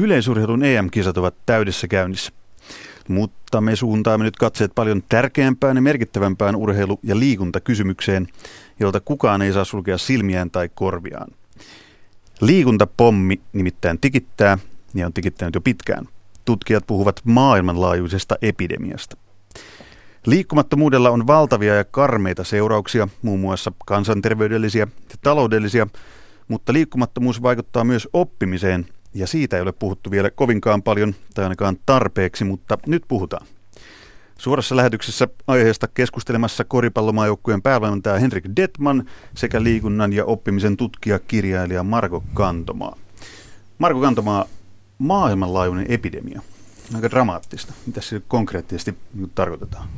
Yleisurheilun EM-kisat ovat täydessä käynnissä. Mutta me suuntaamme nyt katseet paljon tärkeämpään ja merkittävämpään urheilu- ja liikuntakysymykseen, jolta kukaan ei saa sulkea silmiään tai korviaan. Liikuntapommi nimittäin tikittää ja on tikittänyt jo pitkään. Tutkijat puhuvat maailmanlaajuisesta epidemiasta. Liikkumattomuudella on valtavia ja karmeita seurauksia, muun muassa kansanterveydellisiä ja taloudellisia, mutta liikkumattomuus vaikuttaa myös oppimiseen ja siitä ei ole puhuttu vielä kovinkaan paljon tai ainakaan tarpeeksi, mutta nyt puhutaan. Suorassa lähetyksessä aiheesta keskustelemassa koripallomaajoukkueen päävalmentaja Henrik Detman sekä liikunnan ja oppimisen tutkija kirjailija Marko Kantomaa. Marko Kantomaa, maailmanlaajuinen epidemia. Aika dramaattista. Mitä se konkreettisesti tarkoitetaan?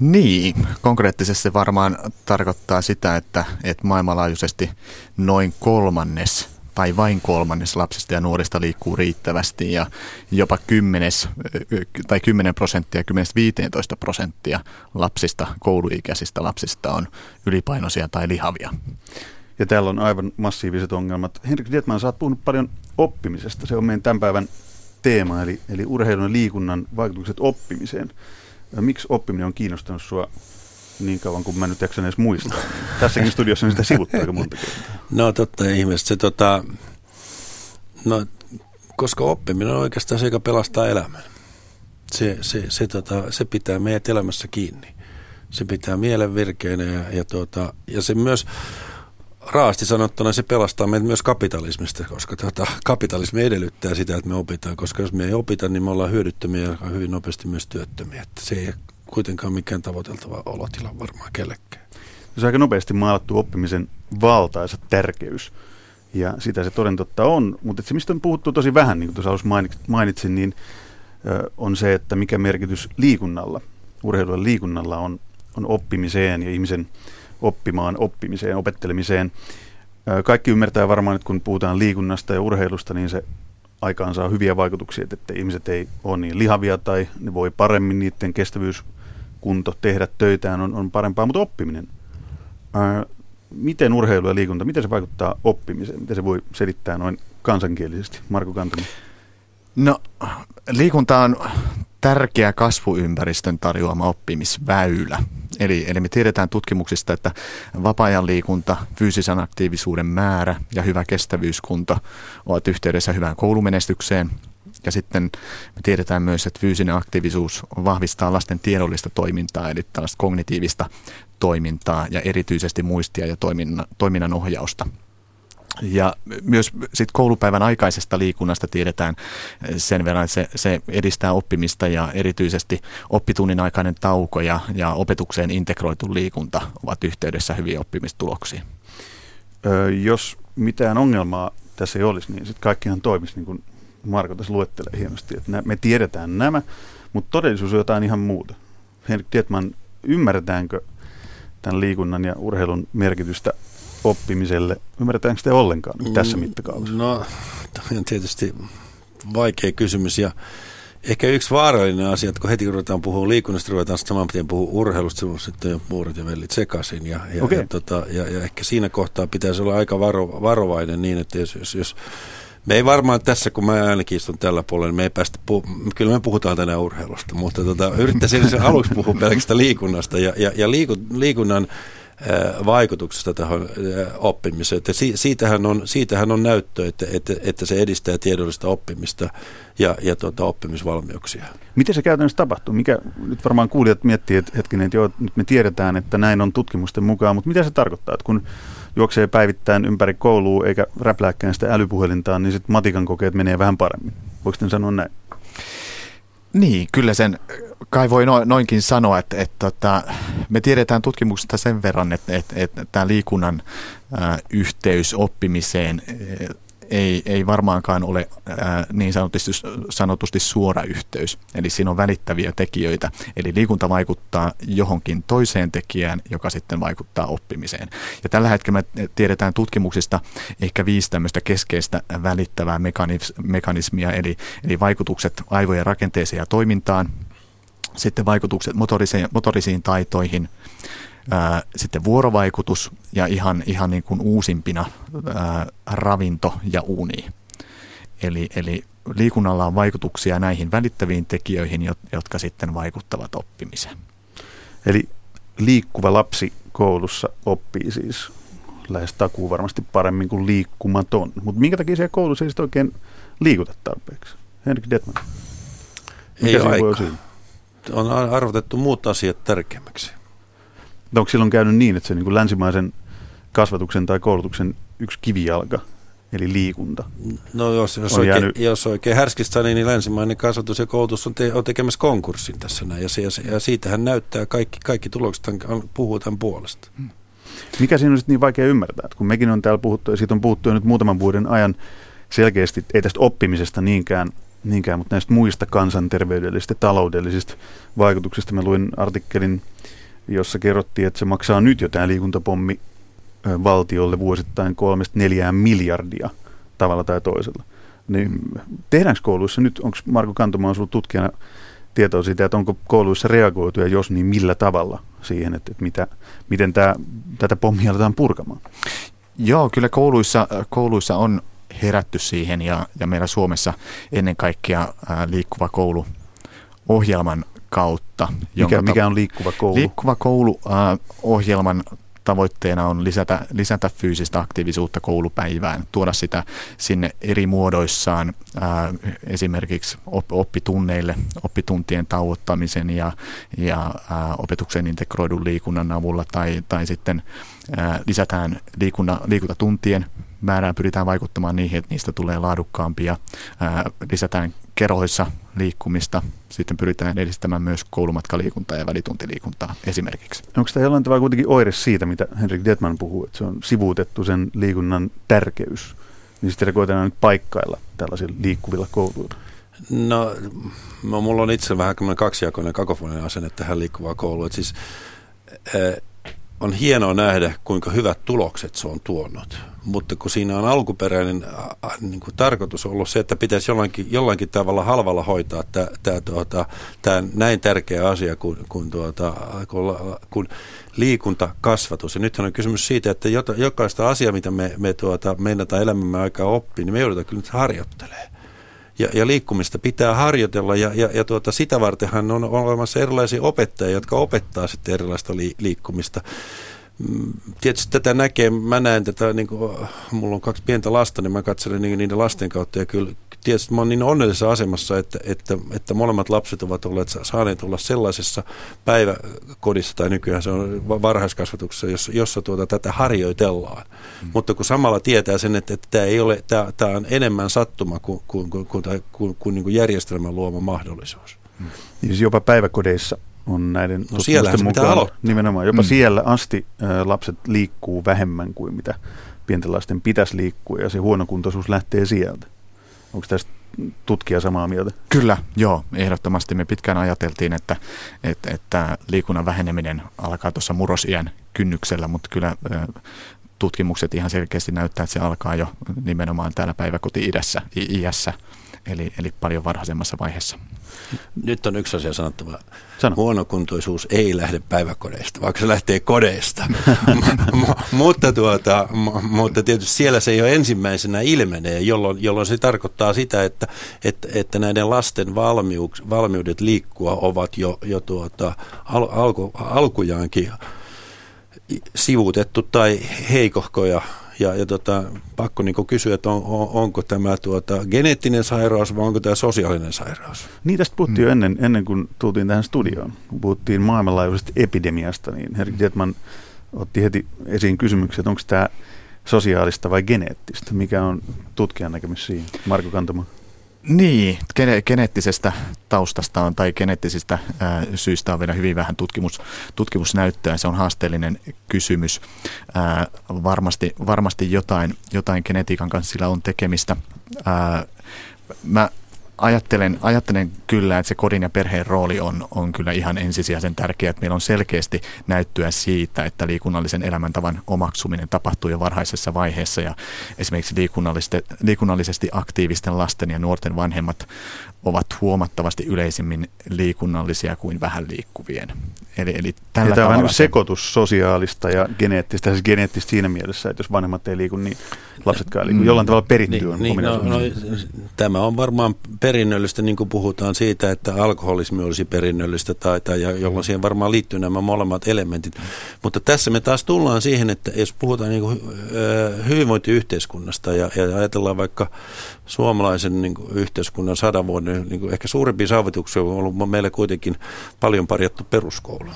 Niin, konkreettisesti varmaan tarkoittaa sitä, että, että maailmanlaajuisesti noin kolmannes tai vain kolmannes lapsista ja nuorista liikkuu riittävästi ja jopa kymmenes, tai 10 prosenttia, 10-15 prosenttia lapsista, kouluikäisistä lapsista on ylipainoisia tai lihavia. Ja täällä on aivan massiiviset ongelmat. Henrik Dietman, sä oot puhunut paljon oppimisesta. Se on meidän tämän päivän teema, eli, eli urheilun ja liikunnan vaikutukset oppimiseen. Miksi oppiminen on kiinnostanut sua niin kauan kuin mä nyt jaksan edes muistaa. Tässäkin studiossa on sitä sivuttu aika monta kertaa. No totta ihmiset. Se, tota, no, koska oppiminen on oikeastaan se, joka pelastaa elämän. Se, se, se, tota, se pitää meidät elämässä kiinni. Se pitää mielen virkeänä ja, ja, tota, ja se myös raasti sanottuna se pelastaa meitä myös kapitalismista, koska tota, kapitalismi edellyttää sitä, että me opitaan, koska jos me ei opita, niin me ollaan hyödyttömiä ja hyvin nopeasti myös työttömiä. Että se ei kuitenkaan mikään tavoiteltava olotila varmaan kellekään. Se aika nopeasti maalattu oppimisen valtaisa tärkeys. Ja sitä se toden totta on, mutta se mistä on puhuttu tosi vähän, niin kuin tuossa alussa mainitsin, niin on se, että mikä merkitys liikunnalla, urheilulla liikunnalla on, on oppimiseen ja ihmisen oppimaan, oppimiseen, opettelemiseen. Kaikki ymmärtää varmaan, että kun puhutaan liikunnasta ja urheilusta, niin se aikaan saa hyviä vaikutuksia, että ihmiset ei ole niin lihavia tai ne voi paremmin, niiden kestävyyskunto tehdä töitään on, on parempaa, mutta oppiminen. Ää, miten urheilu ja liikunta, miten se vaikuttaa oppimiseen? Miten se voi selittää noin kansankielisesti? Marko Kantonen. No liikunta on tärkeä kasvuympäristön tarjoama oppimisväylä. Eli, eli me tiedetään tutkimuksista, että vapaa-ajan liikunta, fyysisen aktiivisuuden määrä ja hyvä kestävyyskunto ovat yhteydessä hyvään koulumenestykseen. Ja sitten me tiedetään myös, että fyysinen aktiivisuus vahvistaa lasten tiedollista toimintaa, eli tällaista kognitiivista toimintaa ja erityisesti muistia ja toiminnan, ohjausta. Ja myös sit koulupäivän aikaisesta liikunnasta tiedetään sen verran, että se, se edistää oppimista ja erityisesti oppitunnin aikainen tauko ja, ja opetukseen integroitu liikunta ovat yhteydessä hyviä oppimistuloksiin. Jos mitään ongelmaa tässä ei olisi, niin sitten kaikkihan toimisi niin kuin Marko tässä luettelee hienosti. Että me tiedetään nämä, mutta todellisuus on jotain ihan muuta. Henrik Tietman, ymmärretäänkö tämän liikunnan ja urheilun merkitystä oppimiselle. Ymmärretäänkö sitä ollenkaan mm, tässä mittakaavassa? No, tämä on tietysti vaikea kysymys ja ehkä yksi vaarallinen asia, että kun heti ruvetaan puhua liikunnasta, ruvetaan saman tien puhua urheilusta, sitten jo puurit ja vellit sekaisin. Ja, ja, okay. ja, tota, ja, ja, ehkä siinä kohtaa pitäisi olla aika varo, varovainen niin, että jos, jos, jos me ei varmaan tässä, kun mä ainakin istun tällä puolella, niin me ei päästä, puh- kyllä me puhutaan tänään urheilusta, mutta tota, yrittäisin aluksi puhua pelkästään liikunnasta ja, ja, ja liiku, liikunnan vaikutuksesta tähän oppimiseen. Että siitähän, on, siitähän on näyttö, että, että, että se edistää tiedollista oppimista ja, ja tuota, oppimisvalmiuksia. Miten se käytännössä tapahtuu? Mikä, nyt varmaan kuulijat miettii, että hetkinen, että joo, nyt me tiedetään, että näin on tutkimusten mukaan, mutta mitä se tarkoittaa, että kun juoksee päivittäin ympäri koulua eikä räplääkään sitä älypuhelintaan, niin sitten matikan kokeet menee vähän paremmin. Voiko sanoa näin? Niin, kyllä sen kai voi noinkin sanoa, että, että, että tota, me tiedetään tutkimuksesta sen verran, että, että, että tämä liikunnan yhteys oppimiseen ei, ei varmaankaan ole niin sanotusti, sanotusti suora yhteys. Eli siinä on välittäviä tekijöitä. Eli liikunta vaikuttaa johonkin toiseen tekijään, joka sitten vaikuttaa oppimiseen. Ja tällä hetkellä me tiedetään tutkimuksista ehkä viisi tämmöistä keskeistä välittävää mekanismia, eli, eli vaikutukset aivojen rakenteeseen ja toimintaan, sitten vaikutukset motorisiin, motorisiin taitoihin, ää, sitten vuorovaikutus ja ihan, ihan niin kuin uusimpina ää, ravinto ja uni. Eli, eli liikunnalla on vaikutuksia näihin välittäviin tekijöihin, jotka sitten vaikuttavat oppimiseen. Eli liikkuva lapsi koulussa oppii siis lähes takuu varmasti paremmin kuin liikkumaton. Mutta minkä takia siellä koulussa ei sitten oikein liikuta tarpeeksi? Henrik Detman. Mikä ei aika. On arvotettu muut asiat tärkeämmäksi. Onko silloin käynyt niin, että se niin länsimaisen kasvatuksen tai koulutuksen yksi kivijalka – eli liikunta. No jos, jos, oikein, jäänyt... jos oikein härskistä niin länsimainen kasvatus ja koulutus on, te, on tekemässä konkurssin tässä näin, ja, se, ja, ja siitähän näyttää, kaikki, kaikki tulokset puhuu tämän puolesta. Hmm. Mikä siinä on sitten niin vaikea ymmärtää, että kun mekin on täällä puhuttu, ja siitä on puhuttu jo nyt muutaman vuoden ajan selkeästi, ei tästä oppimisesta niinkään, niinkään mutta näistä muista kansanterveydellisistä taloudellisista vaikutuksista. Mä luin artikkelin, jossa kerrottiin, että se maksaa nyt jo tämä liikuntapommi valtiolle vuosittain kolmesta neljään miljardia tavalla tai toisella. Niin tehdäänkö kouluissa nyt, onko Marko Kantomaa sinulla tutkijana tietoa siitä, että onko kouluissa reagoitu ja jos niin millä tavalla siihen, että, että mitä, miten tämä, tätä pommia aletaan purkamaan? Joo, kyllä kouluissa, kouluissa on herätty siihen ja, ja meillä Suomessa ennen kaikkea ää, liikkuva koulu ohjelman kautta. Mikä, mikä on liikkuva koulu? Liikkuva koulu äh, ohjelman tavoitteena on lisätä, lisätä fyysistä aktiivisuutta koulupäivään, tuoda sitä sinne eri muodoissaan, esimerkiksi oppitunneille, oppituntien tauottamisen ja, ja opetuksen integroidun liikunnan avulla tai, tai sitten ää, lisätään liikunna, liikuntatuntien määrään pyritään vaikuttamaan niihin, että niistä tulee laadukkaampia. Ää, lisätään kerhoissa liikkumista. Sitten pyritään edistämään myös koulumatkaliikuntaa ja välituntiliikuntaa esimerkiksi. Onko tämä jollain tavalla kuitenkin oire siitä, mitä Henrik Detman puhuu, että se on sivuutettu sen liikunnan tärkeys? Niin sitten koetaan nyt paikkailla tällaisilla liikkuvilla kouluilla. No, no mulla on itse vähän kaksijakoinen kakofoninen asenne tähän liikkuvaan kouluun. Siis, on hienoa nähdä, kuinka hyvät tulokset se on tuonut. Mutta kun siinä on alkuperäinen niin kuin tarkoitus ollut se, että pitäisi jollakin, jollakin tavalla halvalla hoitaa tämä, tuota, näin tärkeä asia kuin, kuin, tuota, kuin, kuin liikuntakasvatus. Ja nythän on kysymys siitä, että jokaista asiaa, mitä me, me tuota, meinataan elämämme aikaa oppia, niin me joudutaan kyllä nyt harjoittelemaan ja, ja liikkumista pitää harjoitella ja, ja, ja tuota, sitä vartenhan on, olemassa erilaisia opettajia, jotka opettaa sitten erilaista li, liikkumista. Mm, tietysti tätä näkee, mä näen tätä, niin kuin, mulla on kaksi pientä lasta, niin mä katselen niiden lasten kautta ja kyllä tietysti mä oon niin onnellisessa asemassa, että, että, että molemmat lapset ovat olleet saaneet olla sellaisessa päiväkodissa tai nykyään se on varhaiskasvatuksessa, jossa, jossa tuota, tätä harjoitellaan. Mm. Mutta kun samalla tietää sen, että, että tämä, ei ole, tämä, tämä on enemmän sattuma kuin, kuin, kuin, kuin, kuin, kuin, kuin niin kuin järjestelmän luoma mahdollisuus. Mm. Siis jopa päiväkodeissa on näiden no tutkimusten mukaan nimenomaan. Jopa mm. siellä asti ä, lapset liikkuu vähemmän kuin mitä pienten lasten pitäisi liikkua ja se huonokuntoisuus lähtee sieltä. Onko tästä tutkija samaa mieltä? Kyllä, joo. Ehdottomasti me pitkään ajateltiin, että, että, että liikunnan väheneminen alkaa tuossa murrosiän kynnyksellä, mutta kyllä tutkimukset ihan selkeästi näyttää, että se alkaa jo nimenomaan täällä päiväkoti-iässä, iässä, eli, eli paljon varhaisemmassa vaiheessa. Nyt on yksi asia sanottava. Sano. Huonokuntoisuus ei lähde päiväkodeista, vaikka se lähtee kodeista. mutta, tuota, mutta tietysti siellä se jo ensimmäisenä ilmenee, jolloin, jolloin se tarkoittaa sitä, että, että, että näiden lasten valmiuks, valmiudet liikkua ovat jo, jo tuota, al, alku, alkujaankin sivuutettu tai heikohkoja ja, ja tota, pakko niin kysyä, että on, on, onko tämä tuota, geneettinen sairaus vai onko tämä sosiaalinen sairaus? Niin tästä puhuttiin hmm. jo ennen, ennen kuin tultiin tähän studioon. Kun puhuttiin maailmanlaajuisesta epidemiasta, niin Henrik Jetman otti heti esiin kysymyksen, että onko tämä sosiaalista vai geneettistä? Mikä on tutkijan näkemys siihen? Marko Kantoma. Niin, gene- geneettisestä taustasta on tai geneettisistä ää, syistä on vielä hyvin vähän tutkimus, tutkimusnäyttöä. Se on haasteellinen kysymys. Ää, varmasti, varmasti jotain, jotain genetiikan kanssa sillä on tekemistä. Ää, mä ajattelen, ajattelen kyllä, että se kodin ja perheen rooli on, on kyllä ihan ensisijaisen tärkeä. Että meillä on selkeästi näyttöä siitä, että liikunnallisen elämäntavan omaksuminen tapahtuu jo varhaisessa vaiheessa ja esimerkiksi liikunnallisesti aktiivisten lasten ja nuorten vanhemmat ovat huomattavasti yleisimmin liikunnallisia kuin vähän liikkuvien. Eli, eli tällä tämä on sekoitus sosiaalista ja geneettistä, siis geneettistä siinä mielessä, että jos vanhemmat ei liiku, niin lapsetkaan liiku. Mm. Jollain tavalla perintyy niin, on niin, no, no, Tämä on varmaan perinnöllistä, niin kuin puhutaan siitä, että alkoholismi olisi perinnöllistä, tai, tai ja jolloin siihen varmaan liittyy nämä molemmat elementit. Mutta tässä me taas tullaan siihen, että jos puhutaan niin kuin, hyvinvointiyhteiskunnasta ja, ja ajatellaan vaikka suomalaisen niin kuin, yhteiskunnan sadan vuoden niin kuin, ehkä suurimpia saavutuksia on ollut meillä kuitenkin paljon parjattu peruskoulu,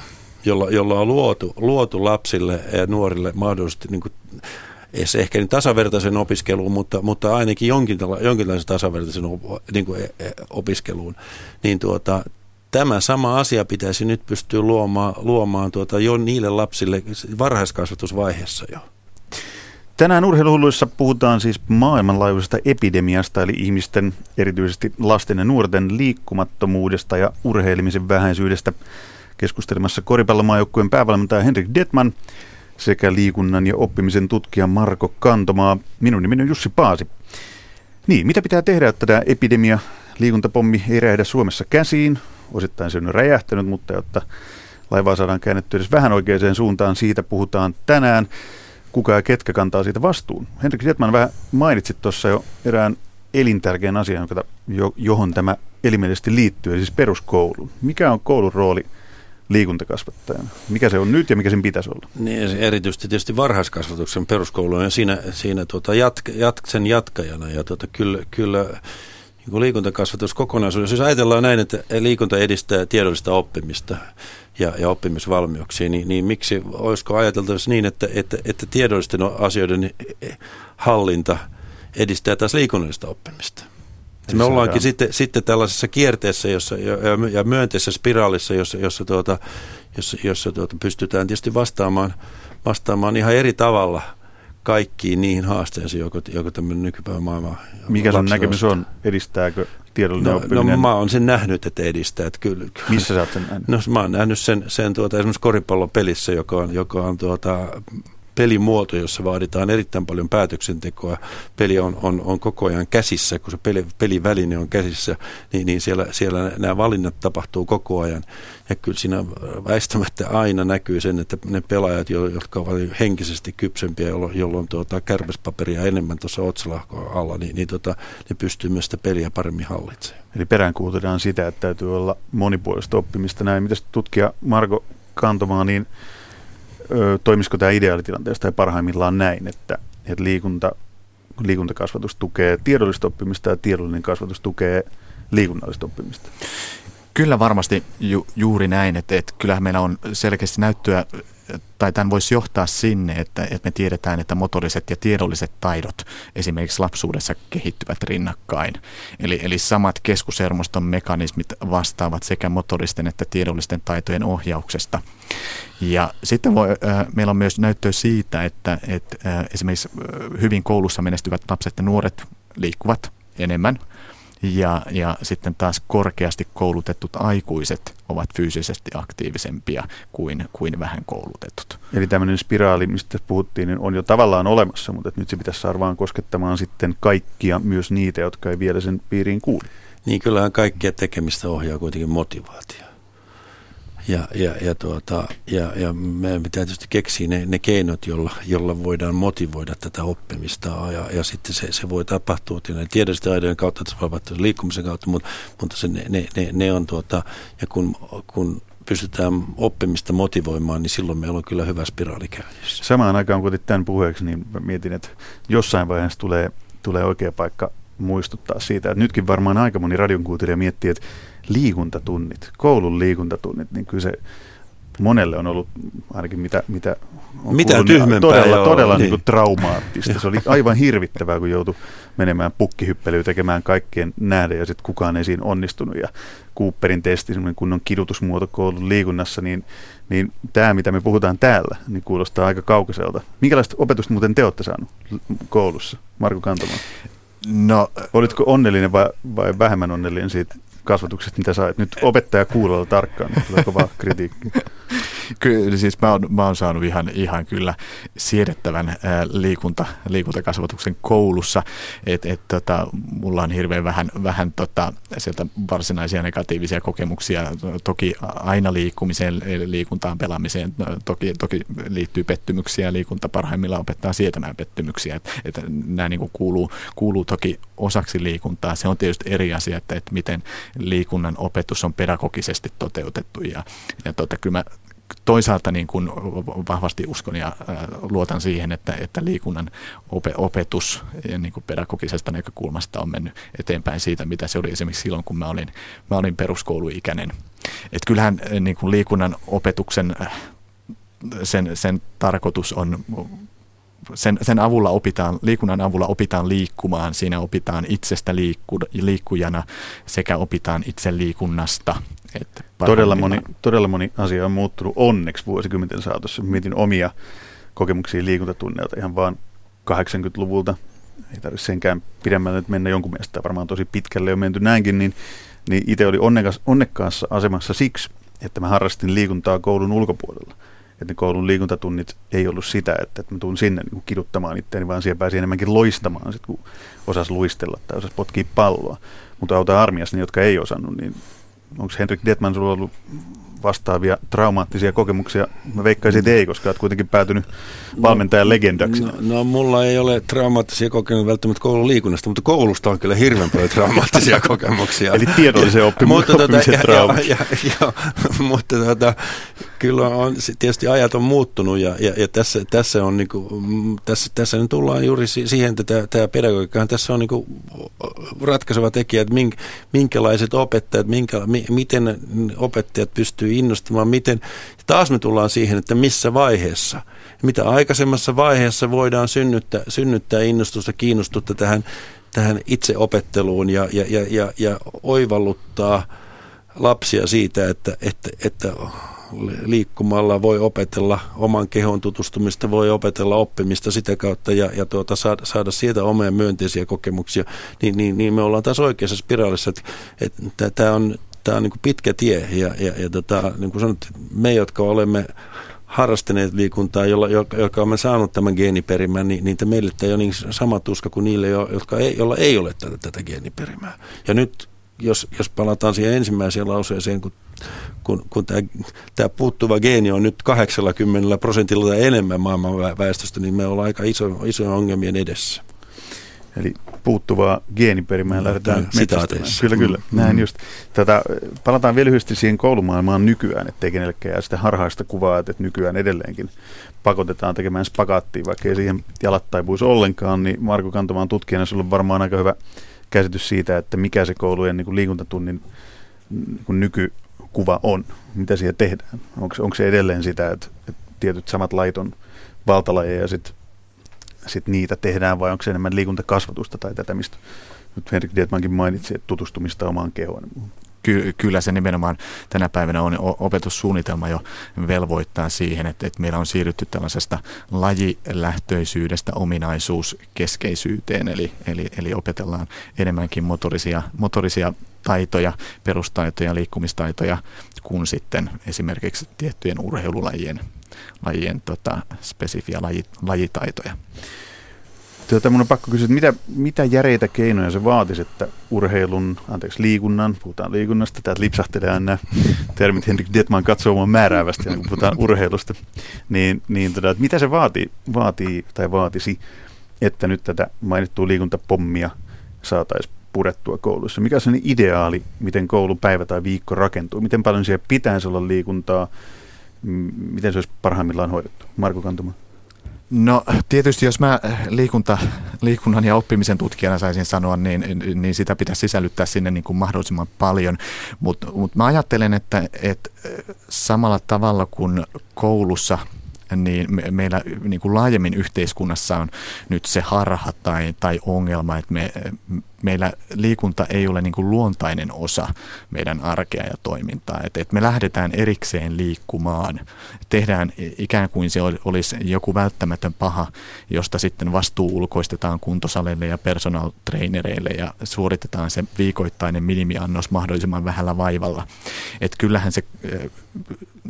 jolla, jolla on luotu, luotu lapsille ja nuorille mahdollisesti niin kuin, se ehkä niin tasavertaisen opiskeluun, mutta, mutta ainakin jonkinlaisen, tasavertaisen niin kuin, e, e, opiskeluun, niin tuota, tämä sama asia pitäisi nyt pystyä luomaan, luomaan tuota, jo niille lapsille varhaiskasvatusvaiheessa jo. Tänään urheiluhulluissa puhutaan siis maailmanlaajuisesta epidemiasta, eli ihmisten, erityisesti lasten ja nuorten liikkumattomuudesta ja urheilemisen vähäisyydestä. Keskustelemassa koripallomaajoukkueen päävalmentaja Henrik Detman sekä liikunnan ja oppimisen tutkija Marko Kantomaa. Minun nimeni on Jussi Paasi. Niin, mitä pitää tehdä, että tämä epidemia, liikuntapommi ei räjähdä Suomessa käsiin? Osittain se on räjähtänyt, mutta jotta laivaa saadaan käännettyä edes vähän oikeaan suuntaan, siitä puhutaan tänään kuka ja ketkä kantaa siitä vastuun. Henrik Jetman vähän mainitsit tuossa jo erään elintärkeän asian, johon tämä elimellisesti liittyy, eli siis peruskoulu. Mikä on koulun rooli liikuntakasvattajana? Mikä se on nyt ja mikä sen pitäisi olla? Niin, erityisesti tietysti varhaiskasvatuksen peruskoulu ja siinä, siinä tuota jat, jat, sen jatkajana. Ja tuota, kyllä, kyllä niin liikuntakasvatus kokonaisuudessa, jos ajatellaan näin, että liikunta edistää tiedollista oppimista, ja, ja oppimisvalmiuksia, niin, niin miksi olisiko ajateltavissa niin, että, että, että tiedollisten asioiden hallinta edistää taas liikunnallista oppimista? Me ollaankin sitten, sitten tällaisessa kierteessä jossa, ja, ja myönteisessä spiraalissa, jossa, jossa, tuota, jossa, jossa tuota, pystytään tietysti vastaamaan, vastaamaan ihan eri tavalla kaikkiin niihin haasteisiin, jotka, jotka tämmöinen nykypäivän maailma Mikä sun näkemys on? Edistääkö tiedollinen no, oppiminen? No mä oon sen nähnyt, että edistää. Että kyllä, Missä sä oot sen nähnyt? No mä oon nähnyt sen, sen tuota, esimerkiksi koripallopelissä, joka on, joka on tuota, pelimuoto, jossa vaaditaan erittäin paljon päätöksentekoa. Peli on, on, on koko ajan käsissä, kun se peli, peliväline on käsissä, niin, niin siellä, siellä nämä valinnat tapahtuu koko ajan. Ja kyllä siinä väistämättä aina näkyy sen, että ne pelaajat, jotka ovat henkisesti kypsempiä, jolloin, tuota, kärpespaperia enemmän tuossa otsalahkoa alla, niin, niin tota, ne pystyy myös sitä peliä paremmin hallitsemaan. Eli peräänkuulutetaan sitä, että täytyy olla monipuolista oppimista näin. Mitä tutkija Marko Kantomaa, niin toimisiko tämä ideaalitilanteesta tai parhaimmillaan näin, että, että liikunta, liikuntakasvatus tukee tiedollista oppimista ja tiedollinen kasvatus tukee liikunnallista oppimista? Kyllä varmasti ju, juuri näin, että, että kyllähän meillä on selkeästi näyttöä tai tämän voisi johtaa sinne, että, että me tiedetään, että motoriset ja tiedolliset taidot esimerkiksi lapsuudessa kehittyvät rinnakkain. Eli, eli samat keskushermoston mekanismit vastaavat sekä motoristen että tiedollisten taitojen ohjauksesta. Ja sitten voi, äh, meillä on myös näyttöä siitä, että, että äh, esimerkiksi hyvin koulussa menestyvät lapset ja nuoret liikkuvat enemmän – ja, ja sitten taas korkeasti koulutetut aikuiset ovat fyysisesti aktiivisempia kuin, kuin vähän koulutetut. Eli tämmöinen spiraali, mistä puhuttiin, niin on jo tavallaan olemassa, mutta nyt se pitäisi saada vaan koskettamaan sitten kaikkia, myös niitä, jotka ei vielä sen piiriin kuulu. Niin kyllähän kaikkia tekemistä ohjaa kuitenkin motivaatio. Ja, ja, ja, tuota, ja, ja meidän pitää tietysti keksiä ne, ne keinot, jolla, jolla voidaan motivoida tätä oppimista. Ja, ja sitten se, se voi tapahtua tiedollisten aidojen kautta, se voi tapahtua liikkumisen kautta, mutta, mutta se, ne, ne, ne on tuota, ja kun, kun pystytään oppimista motivoimaan, niin silloin meillä on kyllä hyvä spiraali käynnissä. Samaan aikaan, kun otit tämän puheeksi, niin mietin, että jossain vaiheessa tulee, tulee oikea paikka muistuttaa siitä, että nytkin varmaan aika moni radion kuuntelija miettii, että liikuntatunnit, koulun liikuntatunnit, niin kyllä se monelle on ollut ainakin mitä, mitä on mitä kuullut, niin todella, joo, todella niin. Niin traumaattista. Se oli aivan hirvittävää, kun joutui menemään pukkihyppelyyn tekemään kaikkien nähdä ja sitten kukaan ei siinä onnistunut. Ja Cooperin testi, semmoinen kunnon kidutusmuoto koulun liikunnassa, niin, niin tämä, mitä me puhutaan täällä, niin kuulostaa aika kaukaiselta. Minkälaista opetusta muuten te olette saanut koulussa, Marko Kantomaa? No, Olitko onnellinen vai, vai vähemmän onnellinen siitä kasvatuksesta, mitä sait? Nyt opettaja kuulolla tarkkaan, tulee kova kritiikki. Kyllä, siis mä oon, mä oon saanut ihan, ihan kyllä siedettävän ää, liikunta, liikuntakasvatuksen koulussa, että et, tota, mulla on hirveän vähän, vähän tota, sieltä varsinaisia negatiivisia kokemuksia. Toki aina liikkumiseen, liikuntaan pelaamiseen toki, toki liittyy pettymyksiä liikunta parhaimmillaan opettaa sietämään pettymyksiä. Että et nämä niin kuuluu, kuuluu toki osaksi liikuntaa. Se on tietysti eri asia, että, että miten liikunnan opetus on pedagogisesti toteutettu ja, ja tota, kyllä mä toisaalta niin kuin vahvasti uskon ja luotan siihen, että, että liikunnan opetus niin kuin pedagogisesta näkökulmasta on mennyt eteenpäin siitä, mitä se oli esimerkiksi silloin, kun mä olin, mä olin peruskouluikäinen. Et kyllähän niin kuin liikunnan opetuksen sen, sen tarkoitus on sen, sen avulla opitaan, liikunnan avulla opitaan liikkumaan, siinä opitaan itsestä liikku, liikkujana sekä opitaan itse liikunnasta. Että todella, moni, todella moni asia on muuttunut onneksi vuosikymmenten saatossa. Mietin omia kokemuksia liikuntatunneilta ihan vaan 80-luvulta. Ei tarvitse senkään pidemmälle nyt mennä jonkun mielestä, varmaan tosi pitkälle on menty näinkin, niin, niin itse oli onnekas, onnekkaassa asemassa siksi, että mä harrastin liikuntaa koulun ulkopuolella – että ne koulun liikuntatunnit ei ollut sitä, että, että mä tuun sinne niin kiduttamaan itseäni, vaan siellä pääsi enemmänkin loistamaan, sit, kun osas luistella tai osas potkia palloa. Mutta auta armiassa, niin jotka ei osannut, niin onko Henrik Detman sulla ollut vastaavia traumaattisia kokemuksia? Mä veikkaisin, että ei, koska olet kuitenkin päätynyt valmentajan legendaksi. No, no, mulla ei ole traumaattisia kokemuksia välttämättä koulun liikunnasta, mutta koulusta on kyllä hirveän paljon traumaattisia kokemuksia. Eli tiedollisen oppimisen, mutta, tuota, ja, ja, ja, mutta tuota, kyllä on tietysti ajat on muuttunut ja, ja, ja tässä, tässä, on niinku, tässä, tässä nyt tullaan juuri siihen, että tämä, tämä tässä on niinku ratkaiseva tekijä, että mink, minkälaiset opettajat, minkä, mi, miten opettajat pystyy innostamaan, miten, taas me tullaan siihen, että missä vaiheessa, mitä aikaisemmassa vaiheessa voidaan synnyttää, synnyttää innostusta, kiinnostusta tähän, tähän itseopetteluun ja, ja, ja, ja, ja oivalluttaa lapsia siitä, että, että, että liikkumalla voi opetella oman kehon tutustumista, voi opetella oppimista sitä kautta ja, ja tuota, saada, saada sieltä omia myönteisiä kokemuksia, niin, niin, niin me ollaan taas oikeassa spiraalissa, että, tämä on, tää on niin kuin pitkä tie ja, ja, ja tota, niin kuin sanot, me, jotka olemme harrastaneet liikuntaa, jolla, joka, joka on saanut tämän geeniperimän, niin, niin meille tämä ei ole niin sama tuska kuin niille, jotka ei, joilla ei ole tätä, tätä geeniperimää. Ja nyt, jos, jos palataan siihen ensimmäiseen lauseeseen, kun kun, kun tämä, tämä puuttuva geeni on nyt 80 prosentilla tai enemmän maailman väestöstä, niin me ollaan aika iso, isojen ongelmien edessä. Eli puuttuvaa geeniperimää lähdetään metsästämään. Kyllä, kyllä. Mm. Näin just. Tätä, palataan vielä lyhyesti siihen koulumaailmaan nykyään, ettei kenellekään jää sitä harhaista kuvaa, että nykyään edelleenkin pakotetaan tekemään spagaattia, vaikka ei siihen jalat taipuisi ollenkaan, niin Marko Kantomaan tutkijana sinulla on varmaan aika hyvä käsitys siitä, että mikä se koulujen niin kuin liikuntatunnin niin kuin nyky kuva on, mitä siellä tehdään. Onko, onko se edelleen sitä, että, että tietyt samat lait on valtalajeja ja sitten sit niitä tehdään vai onko se enemmän liikuntakasvatusta tai tätä, mistä nyt Henrik Dietmankin mainitsi, että tutustumista omaan kehoon. Ky- kyllä se nimenomaan tänä päivänä on opetussuunnitelma jo velvoittaa siihen, että, että meillä on siirrytty tällaisesta lajilähtöisyydestä ominaisuuskeskeisyyteen, eli, eli, eli opetellaan enemmänkin motorisia, motorisia taitoja, perustaitoja, liikkumistaitoja, kuin sitten esimerkiksi tiettyjen urheilulajien lajien, tota, spesifiä laji, lajitaitoja. Tuota, mun on pakko kysyä, että mitä, mitä järeitä keinoja se vaatisi, että urheilun, anteeksi liikunnan, puhutaan liikunnasta, täältä lipsahtelee aina termit Henrik Detman katsoo mua määräävästi, kun puhutaan urheilusta, niin, niin tota, että mitä se vaatii, vaatii tai vaatisi, että nyt tätä mainittua liikuntapommia saataisiin purettua koulussa? Mikä on se ideaali, miten koulupäivä tai viikko rakentuu? Miten paljon siellä pitäisi olla liikuntaa? Miten se olisi parhaimmillaan hoidettu? Marko Kantuma. No tietysti jos mä liikunta, liikunnan ja oppimisen tutkijana saisin sanoa, niin, niin sitä pitäisi sisällyttää sinne niin kuin mahdollisimman paljon. Mutta mut mä ajattelen, että, että samalla tavalla kuin koulussa niin me, meillä niin kuin laajemmin yhteiskunnassa on nyt se harha tai, tai ongelma, että me, meillä liikunta ei ole niin kuin luontainen osa meidän arkea ja toimintaa. Et, et me lähdetään erikseen liikkumaan, tehdään ikään kuin se olisi joku välttämätön paha, josta sitten vastuu ulkoistetaan kuntosaleille ja personal trainereille ja suoritetaan se viikoittainen minimiannos mahdollisimman vähällä vaivalla. Et kyllähän se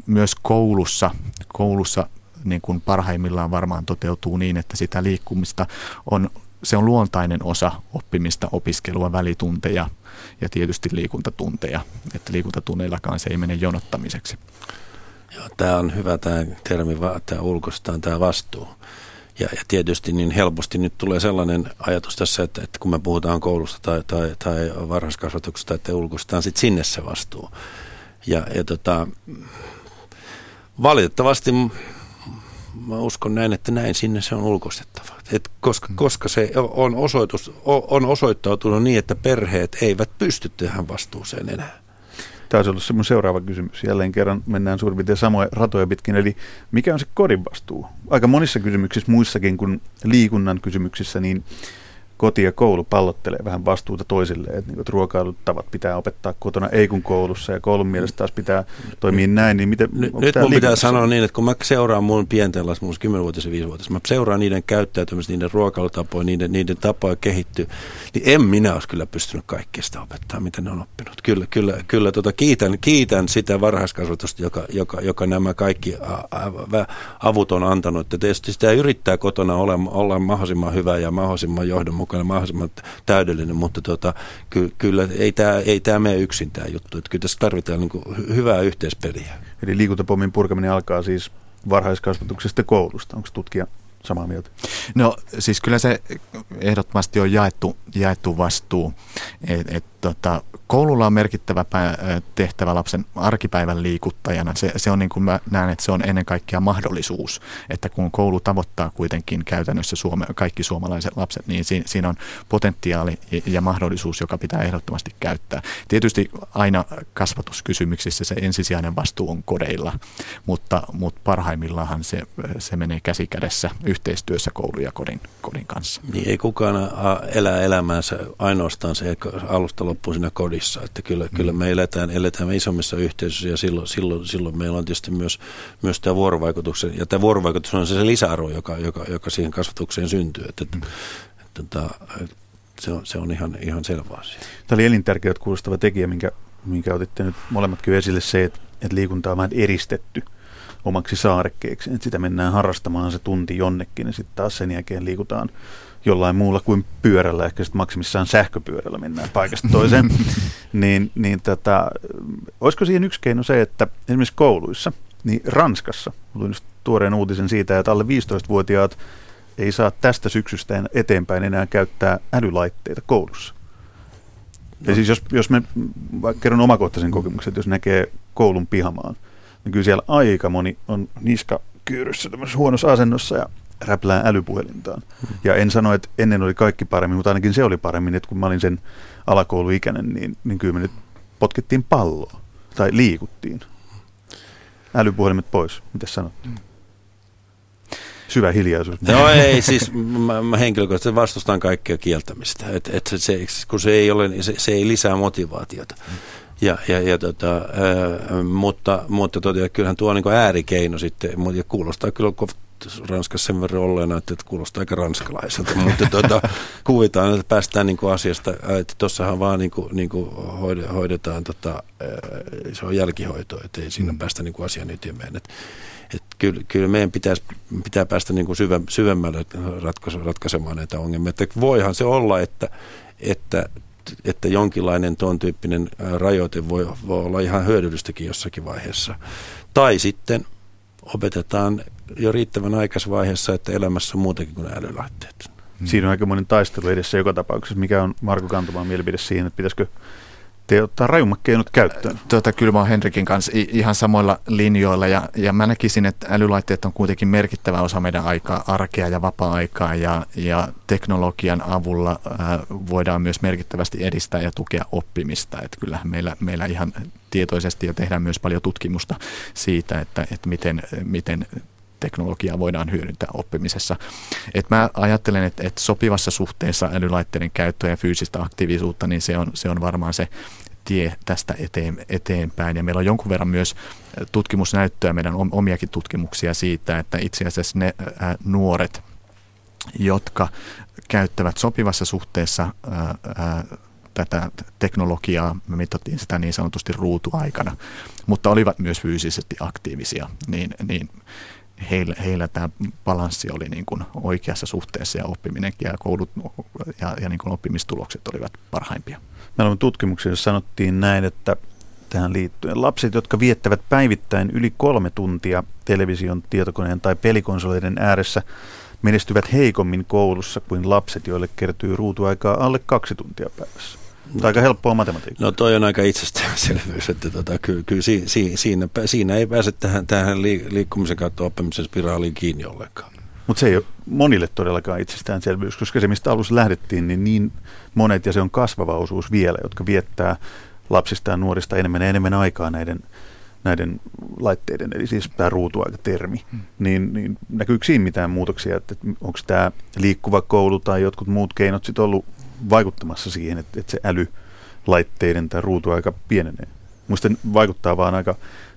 myös koulussa, koulussa niin kuin parhaimmillaan varmaan toteutuu niin, että sitä liikkumista on, se on luontainen osa oppimista, opiskelua, välitunteja ja tietysti liikuntatunteja. Että liikuntatuneillakaan se ei mene jonottamiseksi. Joo, tämä on hyvä tämä termi, tämä ulkoistaan tämä vastuu. Ja, ja tietysti niin helposti nyt tulee sellainen ajatus tässä, että, että kun me puhutaan koulusta tai, tai, tai varhaiskasvatuksesta, että ulkoistaan sitten sinne se vastuu. Ja, ja tota, valitettavasti mä uskon näin, että näin sinne se on ulkoistettava. Et koska, mm. koska se on, osoitus, on osoittautunut niin, että perheet eivät pysty tähän vastuuseen enää. Taisi olla semmoinen seuraava kysymys. Jälleen kerran mennään suurin piirtein samoja ratoja pitkin. Eli mikä on se kodin vastuu? Aika monissa kysymyksissä, muissakin kuin liikunnan kysymyksissä, niin koti ja koulu pallottelee vähän vastuuta toisilleen, että, niin, että ruokailutavat pitää opettaa kotona, ei kun koulussa, ja koulun mielestä taas pitää toimia näin, niin miten... Nyt, nyt mun pitää sanoa niin, että kun mä seuraan mun pienten lasten, mun 10-vuotias ja 5-vuotias, mä seuraan niiden käyttäytymistä, niiden ruokailutapoja, niiden, niiden tapoja kehittyy, niin en minä olisi kyllä pystynyt kaikkea sitä opettaa, mitä ne on oppinut. Kyllä, kyllä, kyllä tota, kiitän, kiitän sitä varhaiskasvatusta, joka, joka, joka nämä kaikki avut on antanut. Ja tietysti sitä yrittää kotona olla, olla mahdollisimman hyvä ja mahdollisimman johdonmukainen mukana mahdollisimman täydellinen, mutta tota, ky, kyllä ei tämä ei tää mene yksin tämä juttu. Että kyllä tässä tarvitaan niin hyvää yhteispeliä. Eli liikuntapommin purkaminen alkaa siis varhaiskasvatuksesta koulusta. Onko tutkija samaa mieltä? No siis kyllä se ehdottomasti on jaettu, jaettu vastuu. Et, et, tota, koululla on merkittävä tehtävä lapsen arkipäivän liikuttajana. Se, se on niin kuin mä näen, että se on ennen kaikkea mahdollisuus, että kun koulu tavoittaa kuitenkin käytännössä Suome, kaikki suomalaiset lapset, niin siinä, siinä on potentiaali ja mahdollisuus, joka pitää ehdottomasti käyttää. Tietysti aina kasvatuskysymyksissä se ensisijainen vastuu on kodeilla, mutta, mutta parhaimmillaan se, se menee käsi kädessä yhteistyössä koulun ja kodin, kodin kanssa. Niin ei kukaan elää elämäänsä ainoastaan se alusta loppuun siinä kodissa. Että kyllä, mm. kyllä me eletään, eletään isommissa yhteisöissä ja silloin, silloin, silloin meillä on tietysti myös, myös tämä vuorovaikutuksen. Ja tämä vuorovaikutus on se, se lisäarvo, joka, joka, joka siihen kasvatukseen syntyy. Että, mm. että, että, että se on, se on ihan, ihan selvä asia. Tämä oli elintärkeä kuulostava tekijä, minkä, minkä otitte nyt molemmatkin esille se, että, että liikunta on vähän eristetty omaksi saarekkeeksi. Että sitä mennään harrastamaan se tunti jonnekin ja sitten taas sen jälkeen liikutaan jollain muulla kuin pyörällä, ehkä sitten maksimissaan sähköpyörällä mennään paikasta toiseen, niin, niin tätä, olisiko siihen yksi keino se, että esimerkiksi kouluissa, niin Ranskassa, luin just tuoreen uutisen siitä, että alle 15-vuotiaat ei saa tästä syksystä eteenpäin enää käyttää älylaitteita koulussa. No. Ja siis jos, jos me, kerron omakohtaisen kokemuksen, että jos näkee koulun pihamaan, niin kyllä siellä aika moni on niska kyyryssä huonossa asennossa ja räplää älypuhelintaan. Hmm. Ja en sano, että ennen oli kaikki paremmin, mutta ainakin se oli paremmin, että kun mä olin sen alakouluikäinen, niin, niin kyllä me nyt potkittiin palloa tai liikuttiin. Älypuhelimet pois, mitä sanot? Hmm. Syvä hiljaisuus. No ei, siis mä, mä henkilökohtaisesti vastustan kaikkea kieltämistä, et, et se, se, kun se ei, ole, se, se ei lisää motivaatiota. Hmm. Ja, ja, ja tota, ää, mutta, mutta tota, kyllähän tuo on niin äärikeino sitten, ja kuulostaa kyllä Ranskassa sen verran olleena, että kuulostaa aika ranskalaiselta, mutta tuota, kuvitaan, että päästään niin kuin asiasta, että tuossahan vaan niin kuin, niin kuin hoidetaan, tota, se on jälkihoito, että ei siinä mm. päästä niin kuin asian ytimeen. Että, että kyllä, kyllä meidän pitäisi, pitää päästä niin kuin syvä, syvemmälle ratkaisemaan näitä ongelmia. Että voihan se olla, että, että että jonkinlainen tuon tyyppinen rajoite voi, voi olla ihan hyödyllistäkin jossakin vaiheessa. Tai sitten opetetaan jo riittävän aikaisessa vaiheessa, että elämässä on muutakin kuin älylaitteet. Siinä on aika monen taistelu edessä joka tapauksessa. Mikä on Marko Kantomaan mielipide siihen, että pitäisikö te ottaa rajummat keinot käyttöön? Tuota, kyllä mä oon Henrikin kanssa ihan samoilla linjoilla ja, ja mä näkisin, että älylaitteet on kuitenkin merkittävä osa meidän aikaa, arkea ja vapaa-aikaa ja, ja teknologian avulla ää, voidaan myös merkittävästi edistää ja tukea oppimista. Että kyllähän meillä, meillä ihan tietoisesti ja tehdään myös paljon tutkimusta siitä, että, että miten, miten teknologiaa voidaan hyödyntää oppimisessa. Et mä ajattelen, että, että sopivassa suhteessa älylaitteiden käyttöä ja fyysistä aktiivisuutta, niin se on, se on varmaan se tie tästä eteen, eteenpäin. Ja meillä on jonkun verran myös tutkimusnäyttöä, meidän omiakin tutkimuksia siitä, että itse asiassa ne ää, nuoret, jotka käyttävät sopivassa suhteessa ää, tätä teknologiaa, me mitattiin sitä niin sanotusti ruutuaikana, mutta olivat myös fyysisesti aktiivisia, niin, niin heillä, heillä tämä balanssi oli niin kuin oikeassa suhteessa ja oppiminenkin ja koulut ja, ja niin kuin oppimistulokset olivat parhaimpia. Meillä on tutkimuksia, jossa sanottiin näin, että tähän liittyen lapset, jotka viettävät päivittäin yli kolme tuntia television, tietokoneen tai pelikonsoleiden ääressä, menestyvät heikommin koulussa kuin lapset, joille kertyy ruutuaikaa alle kaksi tuntia päivässä. No, aika helppoa matematiikkaa. No toi on aika itsestäänselvyys, että tota, kyllä, kyllä si, si, siinä, siinä ei pääse tähän, tähän liikkumisen kautta oppimisen spiraaliin kiinni ollenkaan. Mutta se ei ole monille todellakaan itsestäänselvyys, koska se mistä alussa lähdettiin, niin niin monet ja se on kasvava osuus vielä, jotka viettää lapsista ja nuorista enemmän ja enemmän aikaa näiden, näiden laitteiden, eli siis tämä ruutuaikatermi, hmm. niin, niin näkyykö siinä mitään muutoksia, että, että onko tämä liikkuva koulu tai jotkut muut keinot sitten ollut vaikuttamassa siihen, että, että se älylaitteiden tai ruutuaika pienenee? Minusta vaikuttaa vaan aika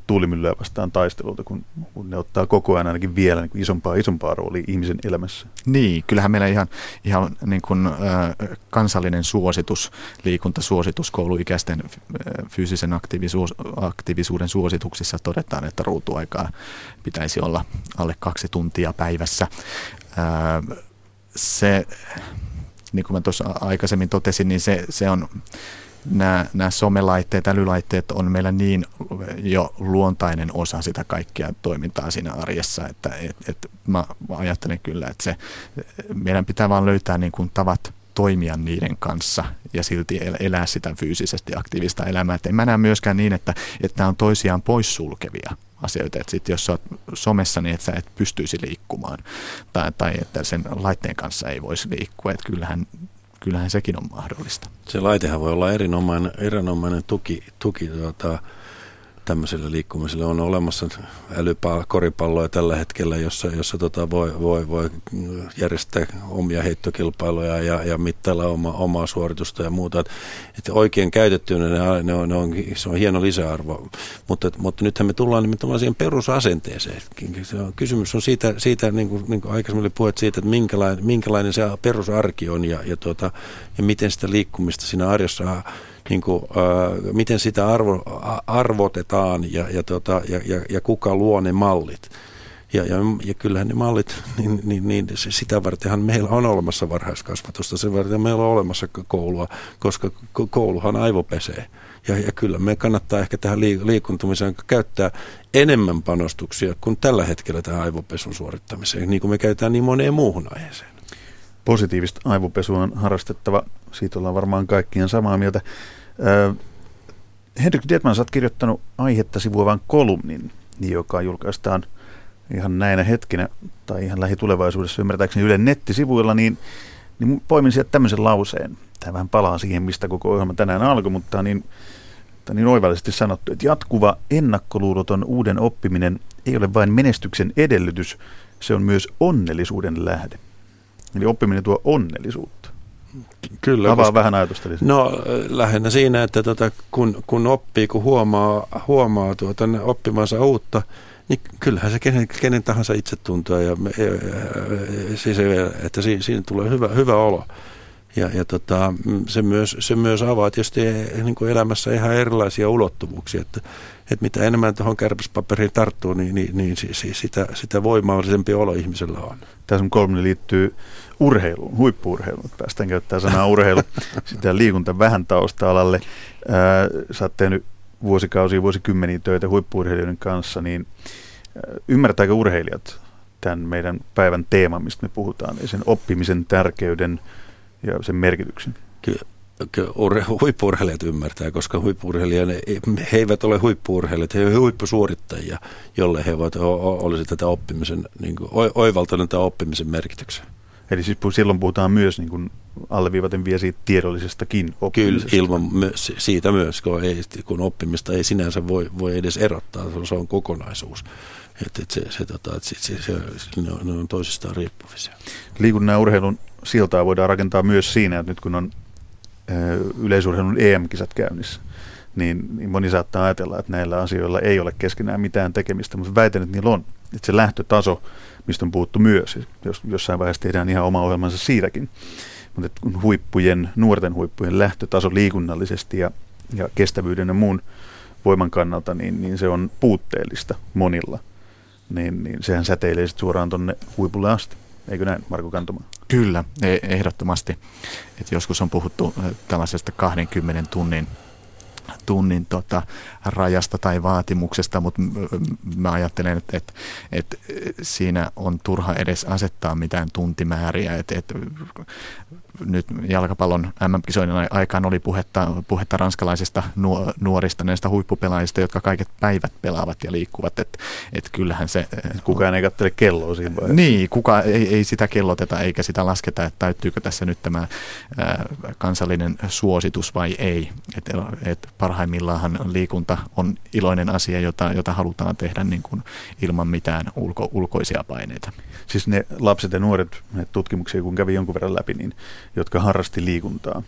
tuulimyllyä vastaan taistelulta, kun, kun ne ottaa koko ajan ainakin vielä niin kuin isompaa isompaa roolia ihmisen elämässä. Niin, kyllähän meillä ihan, ihan niin kuin, äh, kansallinen suositus, liikuntasuositus kouluikäisten äh, fyysisen aktiivisuus, aktiivisuuden suosituksissa todetaan, että ruutuaikaa pitäisi olla alle kaksi tuntia päivässä. Äh, se, niin kuin mä tuossa aikaisemmin totesin, niin se, se on nämä, nämä somelaitteet, älylaitteet on meillä niin jo luontainen osa sitä kaikkia toimintaa siinä arjessa, että et, et mä ajattelen kyllä, että se, meidän pitää vaan löytää niin kuin tavat toimia niiden kanssa ja silti elää sitä fyysisesti aktiivista elämää. Et en mä näe myöskään niin, että, että nämä on toisiaan poissulkevia asioita, että sit jos sä oot somessa, niin että sä et pystyisi liikkumaan. Tai, tai että sen laitteen kanssa ei voisi liikkua, että kyllähän kyllähän sekin on mahdollista. Se laitehan voi olla erinomainen, erinomainen tuki, tuki tuota, tämmöiselle liikkumiselle on olemassa älykoripalloja tällä hetkellä, jossa, jossa tota voi, voi, voi järjestää omia heittokilpailuja ja, ja mittailla oma, omaa suoritusta ja muuta. Et, et oikein käytettyinä ne, ne, on, ne on, se on hieno lisäarvo, mutta, mutta nythän me tullaan nimenomaan siihen perusasenteeseen. Se on, kysymys on siitä, siitä niin kuin, niin kuin aikaisemmin oli puhet siitä, että minkälainen, minkälainen se perusarki on ja, ja, tuota, ja miten sitä liikkumista siinä arjessa niin kuin, äh, miten sitä arvo, arvotetaan ja, ja, tota, ja, ja, ja kuka luo ne mallit. Ja, ja, ja kyllähän ne mallit, niin, niin, niin sitä vartenhan meillä on olemassa varhaiskasvatusta, sen varten meillä on olemassa koulua, koska kouluhan aivopesee. Ja, ja kyllä me kannattaa ehkä tähän liikuntumiseen käyttää enemmän panostuksia kuin tällä hetkellä tähän aivopesun suorittamiseen, niin kuin me käytetään niin moneen muuhun aiheeseen. Positiivista aivopesua on harrastettava, siitä ollaan varmaan kaikkien samaa mieltä. Henrik Dietman, sä kirjoittanut aihetta sivuavan kolumnin, joka julkaistaan ihan näinä hetkinä tai ihan lähitulevaisuudessa ymmärtääkseni Ylen nettisivuilla, niin, niin poimin sieltä tämmöisen lauseen. Tämä vähän palaa siihen, mistä koko ohjelma tänään alkoi, mutta niin, niin oivallisesti sanottu, että jatkuva ennakkoluuloton uuden oppiminen ei ole vain menestyksen edellytys, se on myös onnellisuuden lähde. Eli oppiminen tuo onnellisuutta. Kyllä. Avaa koska, vähän ajatusta lisää. No lähinnä siinä, että tota, kun, kun oppii, kun huomaa, huomaa tuota, oppimansa uutta, niin kyllähän se kenen, kenen tahansa itse tuntuu, ja, ja, ja, siis, että siinä, siinä tulee hyvä, hyvä olo. Ja, ja tota, se, myös, se myös avaa tietysti niin kuin elämässä ihan erilaisia ulottuvuuksia, että, että mitä enemmän tuohon kärpäspaperiin tarttuu, niin, niin, niin sitä, sitä voimallisempi olo ihmisellä on. Tämä sun liittyy urheiluun, huippuurheiluun. Päästään käyttää sanaa urheilu. Sitä liikunta vähän tausta-alalle. sä oot tehnyt vuosikausia, vuosikymmeniä töitä huippuurheilijoiden kanssa, niin ymmärtääkö urheilijat tämän meidän päivän teeman, mistä me puhutaan, sen oppimisen tärkeyden ja sen merkityksen? Kyllä, kyllä huippuurheilijat ymmärtää, koska huippuurheilijat, he eivät ole huippuurheilijat, he ovat huippusuorittajia, jolle he voivat, olisi tätä oppimisen, niin kuin, oivaltaneet tätä oppimisen merkityksen. Eli siis silloin puhutaan myös niin kuin alleviivaten vie siitä tiedollisestakin oppimisesta. Kyllä, ilman siitä myös, kun, ei, kun oppimista ei sinänsä voi, voi edes erottaa, se on kokonaisuus. Että et se, se, tota, et se, se, se, ne, on, ne on toisistaan riippuvisia. Liikunnan ja urheilun siltaa voidaan rakentaa myös siinä, että nyt kun on yleisurheilun EM-kisat käynnissä, niin, niin moni saattaa ajatella, että näillä asioilla ei ole keskenään mitään tekemistä, mutta väitän, että niillä on. Että se lähtötaso, mistä on puhuttu myös, jos jossain vaiheessa tehdään ihan oma ohjelmansa siitäkin, mutta kun huippujen, nuorten huippujen lähtötaso liikunnallisesti ja, ja kestävyyden ja muun voiman kannalta, niin, niin se on puutteellista monilla. Niin, niin sehän säteilee suoraan tuonne huipulle asti. Eikö näin, Marko Kantomaa? Kyllä, e- ehdottomasti. Et joskus on puhuttu tällaisesta 20 tunnin tunnin tota, rajasta tai vaatimuksesta, mutta mä ajattelen, että, että, että siinä on turha edes asettaa mitään tuntimääriä. Että, että nyt jalkapallon MM-kisojen aikaan oli puhetta, puhetta ranskalaisista nuorista, näistä huippupelaajista, jotka kaiket päivät pelaavat ja liikkuvat. Että et kyllähän se... Kukaan ei katsele kelloa siinä vaiheessa. Niin, kuka, ei, ei sitä kelloteta eikä sitä lasketa, että täyttyykö tässä nyt tämä ää, kansallinen suositus vai ei. Et, et parhaimmillaan liikunta on iloinen asia, jota, jota halutaan tehdä niin kuin ilman mitään ulko, ulkoisia paineita. Siis ne lapset ja nuoret, ne tutkimuksia kun kävi jonkun verran läpi, niin jotka harrasti liikuntaa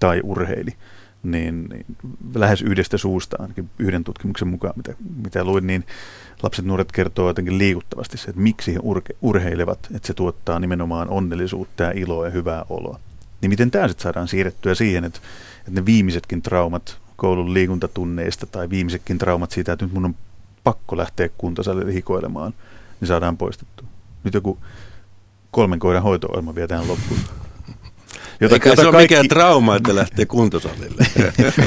tai urheili, niin, niin lähes yhdestä suusta, ainakin yhden tutkimuksen mukaan, mitä, mitä luin, niin lapset nuoret kertoo jotenkin liikuttavasti se, että miksi he urke, urheilevat, että se tuottaa nimenomaan onnellisuutta ja iloa ja hyvää oloa. Niin miten tämä sitten saadaan siirrettyä siihen, että, että ne viimeisetkin traumat koulun liikuntatunneista tai viimeisetkin traumat siitä, että nyt mun on pakko lähteä kuntosalille hikoilemaan, niin saadaan poistettua. Nyt joku kolmen koiran hoito-ohjelma vie tähän loppuun. Jota, Eikä jota se kaikki... ole mikään trauma, että lähtee kuntosalille.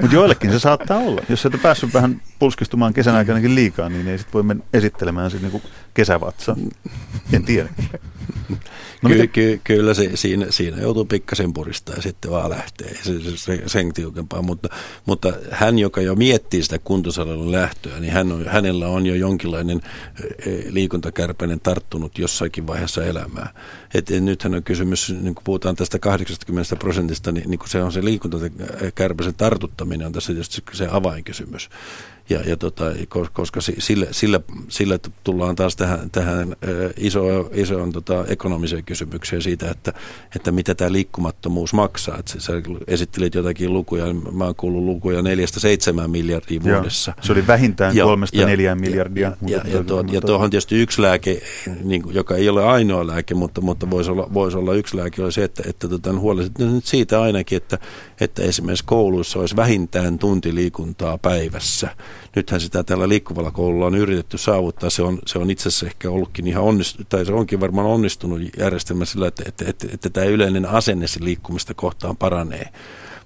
Mutta joillekin se saattaa olla. Jos et ole päässyt vähän pulskistumaan kesän aikanakin liikaa, niin ei sitten voi mennä esittelemään sinne niin kesävatsa. En tiedä. No ky- ky- kyllä se, siinä, siinä joutuu pikkasen puristaa ja sitten vaan lähtee. Se, se, se, sen tiukempaa. Mutta, mutta hän, joka jo miettii sitä kuntosalilla lähtöä, niin hän on, hänellä on jo jonkinlainen liikuntakärpäinen tarttunut jossakin vaiheessa elämää. Et, et nythän on kysymys, niin kun puhutaan tästä 80 prosentista, niin, niin kun se on se liikuntakärpäisen tartuttaminen on tässä just se avainkysymys. Ja, ja tota, koska sillä, sillä, sillä tullaan taas tähän, tähän iso, isoon tota, ekonomiseen kysymykseen siitä, että, että mitä tämä liikkumattomuus maksaa. Että sä esittelit jotakin lukuja, mä oon kuullut lukuja neljästä seitsemään miljardia vuodessa. Joo, se oli vähintään ja, kolmesta ja, neljään miljardia. Ja, ja, ja, tuo, ja tuohon tietysti yksi lääke, niin kuin, joka ei ole ainoa lääke, mutta, mutta voisi, olla, voisi olla yksi lääke, oli se, että, että tota, huolehditaan nyt siitä ainakin, että, että esimerkiksi kouluissa olisi vähintään tunti liikuntaa päivässä nythän sitä tällä liikkuvalla koululla on yritetty saavuttaa. Se on, se on itse asiassa ehkä ollutkin ihan onnistunut, tai se onkin varmaan onnistunut järjestelmä sillä, että, että, että, että tämä yleinen asenne liikkumista kohtaan paranee.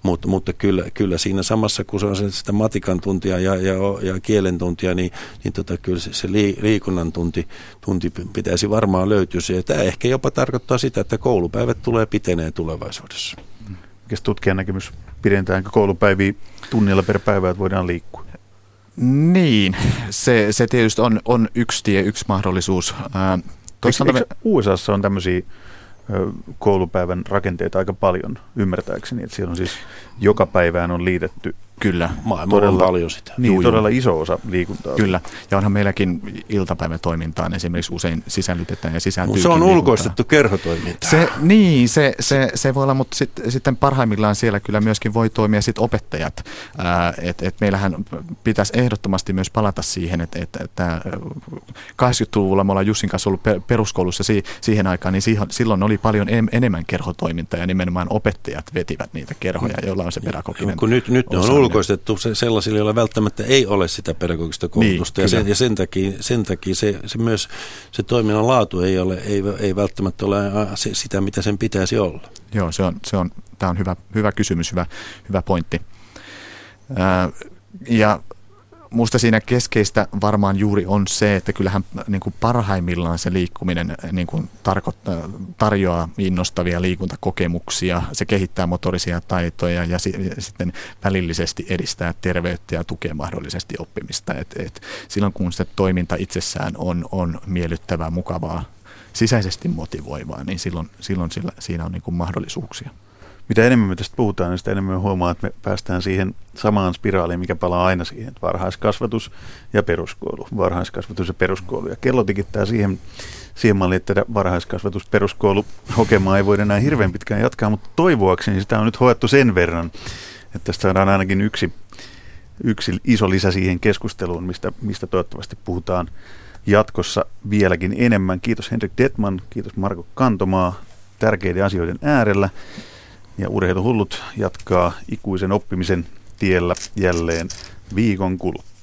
Mutta, mutta kyllä, kyllä siinä samassa, kun se on sitä matikan tuntia ja, ja, ja kielen tuntia, niin, niin tota, kyllä se, se liikunnan tunti, tunti pitäisi varmaan löytyä. Ja tämä ehkä jopa tarkoittaa sitä, että koulupäivät tulee pitenee tulevaisuudessa. Mikä tutkijan näkemys? Pidentäänkö koulupäiviä tunnilla per päivä, että voidaan liikkua? Niin, se, se tietysti on, on yksi tie, yksi mahdollisuus. Ää, eikö, eikö USAssa on tämmöisiä koulupäivän rakenteita aika paljon, ymmärtääkseni, että siellä on siis joka päivään on liitetty Kyllä. Maailma todella, on paljon sitä. Niin, juu, todella iso osa liikuntaa. Kyllä. Ja onhan meilläkin iltapäivän toimintaan esimerkiksi usein sisällytetään ja sisältyy. Se on ulkoistettu kerhotoiminta. Se, niin, se, se, se voi olla, mutta sit, sitten parhaimmillaan siellä kyllä myöskin voi toimia sit opettajat. Että et meillähän pitäisi ehdottomasti myös palata siihen, että et, et, 80-luvulla me ollaan Jussin kanssa ollut peruskoulussa si, siihen aikaan, niin siihen, silloin oli paljon en, enemmän kerhotoimintaa ja nimenomaan opettajat vetivät niitä kerhoja, joilla on se pedagoginen. Kun nyt, nyt ne on ulkoistettu sellaisille, joilla välttämättä ei ole sitä pedagogista koulutusta. Niin, ja, sen, ja sen takia, sen takia se, se myös se toiminnan laatu ei, ole, ei, ei välttämättä ole sitä, mitä sen pitäisi olla. Joo, se on, se on, tämä on hyvä, hyvä kysymys, hyvä, hyvä pointti. Ää, ja Musta siinä keskeistä varmaan juuri on se, että kyllähän niin kuin parhaimmillaan se liikkuminen niin kuin tarkoittaa, tarjoaa innostavia liikuntakokemuksia, se kehittää motorisia taitoja ja, si, sitten välillisesti edistää terveyttä ja tukee mahdollisesti oppimista. Et, et silloin kun se toiminta itsessään on, on miellyttävää, mukavaa sisäisesti motivoivaa, niin silloin, silloin sillä, siinä on niin kuin mahdollisuuksia. Mitä enemmän me tästä puhutaan, niin sitä enemmän me huomaa, että me päästään siihen samaan spiraaliin, mikä palaa aina siihen, että varhaiskasvatus ja peruskoulu, varhaiskasvatus ja peruskoulu. Ja kello tikittää siihen, siihen malliin, että varhaiskasvatus, peruskoulu hokemaa ei voida enää hirveän pitkään jatkaa, mutta toivoakseni sitä on nyt hoettu sen verran, että tästä saadaan ainakin yksi, yksi iso lisä siihen keskusteluun, mistä, mistä toivottavasti puhutaan jatkossa vieläkin enemmän. Kiitos Henrik Detman, kiitos Marko Kantomaa tärkeiden asioiden äärellä. Ja Urheiluhullut jatkaa ikuisen oppimisen tiellä jälleen viikon kuluttua.